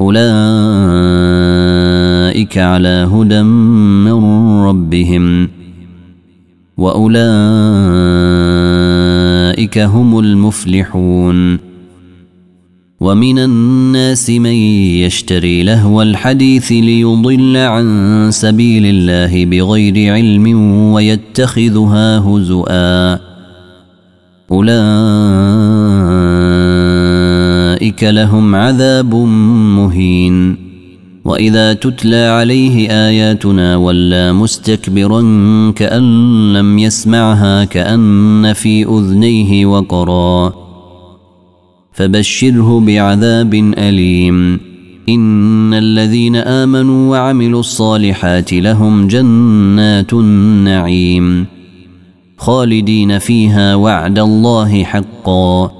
أولئك على هدى من ربهم وأولئك هم المفلحون ومن الناس من يشتري لهو الحديث ليضل عن سبيل الله بغير علم ويتخذها هزؤا أولئك لهم عذاب مهين. وإذا تتلى عليه آياتنا ولى مستكبرا كأن لم يسمعها كأن في أذنيه وقرا. فبشره بعذاب أليم. إن الذين آمنوا وعملوا الصالحات لهم جنات النعيم. خالدين فيها وعد الله حقا.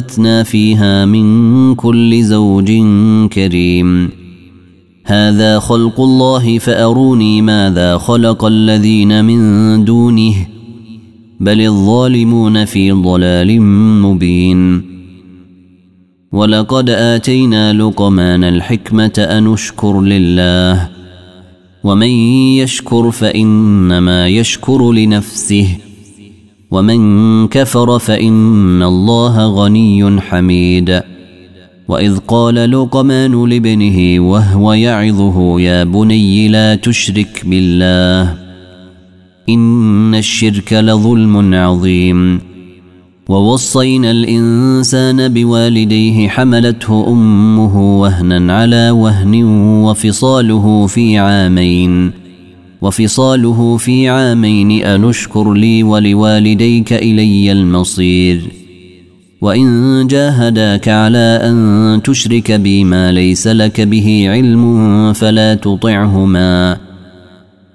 فانبتنا فيها من كل زوج كريم. هذا خلق الله فاروني ماذا خلق الذين من دونه بل الظالمون في ضلال مبين. ولقد اتينا لقمان الحكمه ان اشكر لله. ومن يشكر فانما يشكر لنفسه. ومن كفر فإن الله غني حميد. وإذ قال لقمان لابنه وهو يعظه يا بني لا تشرك بالله إن الشرك لظلم عظيم. ووصينا الإنسان بوالديه حملته أمه وهنا على وهن وفصاله في عامين. وفصاله في عامين أنشكر لي ولوالديك إلي المصير. وإن جاهداك على أن تشرك بي ما ليس لك به علم فلا تطعهما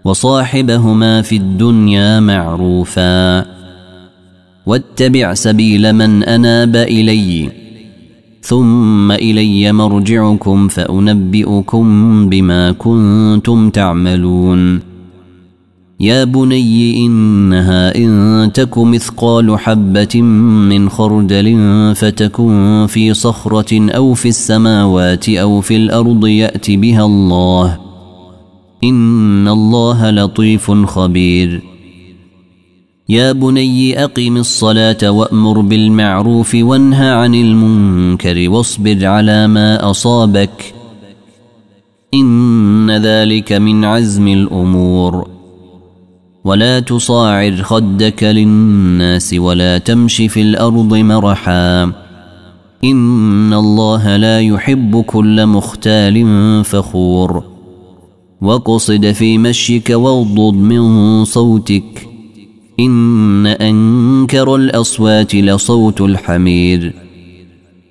وصاحبهما في الدنيا معروفا. واتبع سبيل من أناب إلي ثم إلي مرجعكم فأنبئكم بما كنتم تعملون. يا بني انها ان تك مثقال حبه من خردل فتكن في صخره أو في السماوات أو في الأرض يات بها الله ان الله لطيف خبير. يا بني اقم الصلاه وامر بالمعروف وانهى عن المنكر واصبر على ما اصابك ان ذلك من عزم الأمور ولا تصاعر خدك للناس ولا تمش في الأرض مرحا. إن الله لا يحب كل مختال فخور. وقصد في مشيك واغضض من صوتك. إن أنكر الأصوات لصوت الحمير.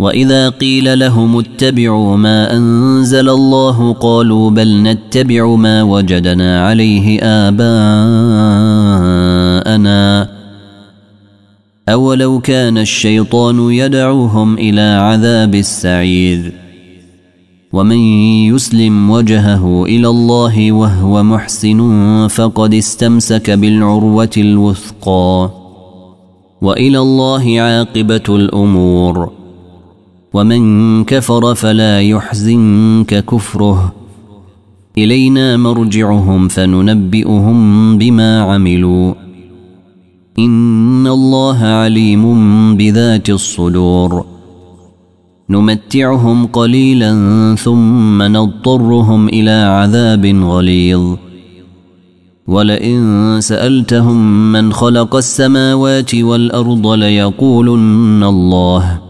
وإذا قيل لهم اتبعوا ما أنزل الله قالوا بل نتبع ما وجدنا عليه آباءنا. أولو كان الشيطان يدعوهم إلى عذاب السعير. ومن يسلم وجهه إلى الله وهو محسن فقد استمسك بالعروة الوثقى. وإلى الله عاقبة الأمور. ومن كفر فلا يحزنك كفره. إلينا مرجعهم فننبئهم بما عملوا. إن الله عليم بذات الصدور. نمتعهم قليلا ثم نضطرهم إلى عذاب غليظ. ولئن سألتهم من خلق السماوات والأرض ليقولن الله.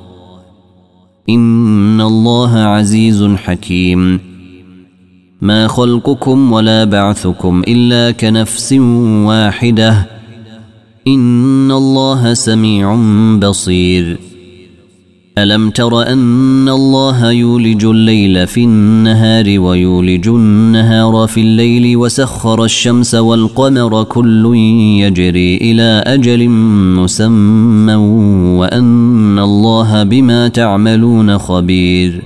إن الله عزيز حكيم. ما خلقكم ولا بعثكم إلا كنفس واحدة. إن الله سميع بصير. ألم تر أن الله يولج الليل في النهار ويولج النهار في الليل وسخر الشمس والقمر كل يجري إلى أجل مسمى وأن الله بما تعملون خبير.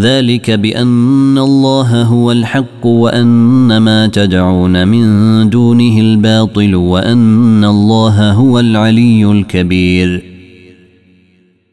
ذلك بأن الله هو الحق وأن ما تدعون من دونه الباطل وأن الله هو العلي الكبير.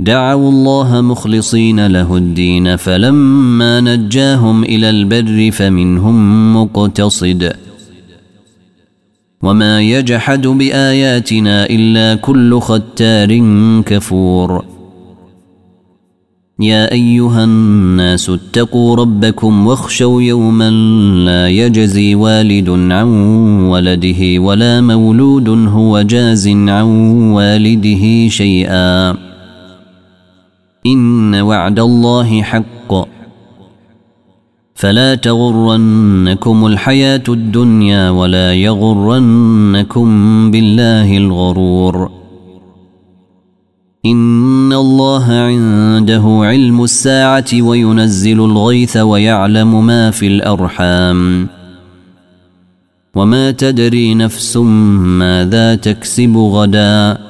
دعوا الله مخلصين له الدين فلما نجاهم إلى البر فمنهم مقتصد. وما يجحد بآياتنا إلا كل ختار كفور. يا أيها الناس اتقوا ربكم واخشوا يوما لا يجزي والد عن ولده ولا مولود هو جاز عن والده شيئا. إن وعد الله حق. فلا تغرنكم الحياة الدنيا ولا يغرنكم بالله الغرور. إن الله عنده علم الساعة وينزل الغيث ويعلم ما في الأرحام. وما تدري نفس ماذا تكسب غدا.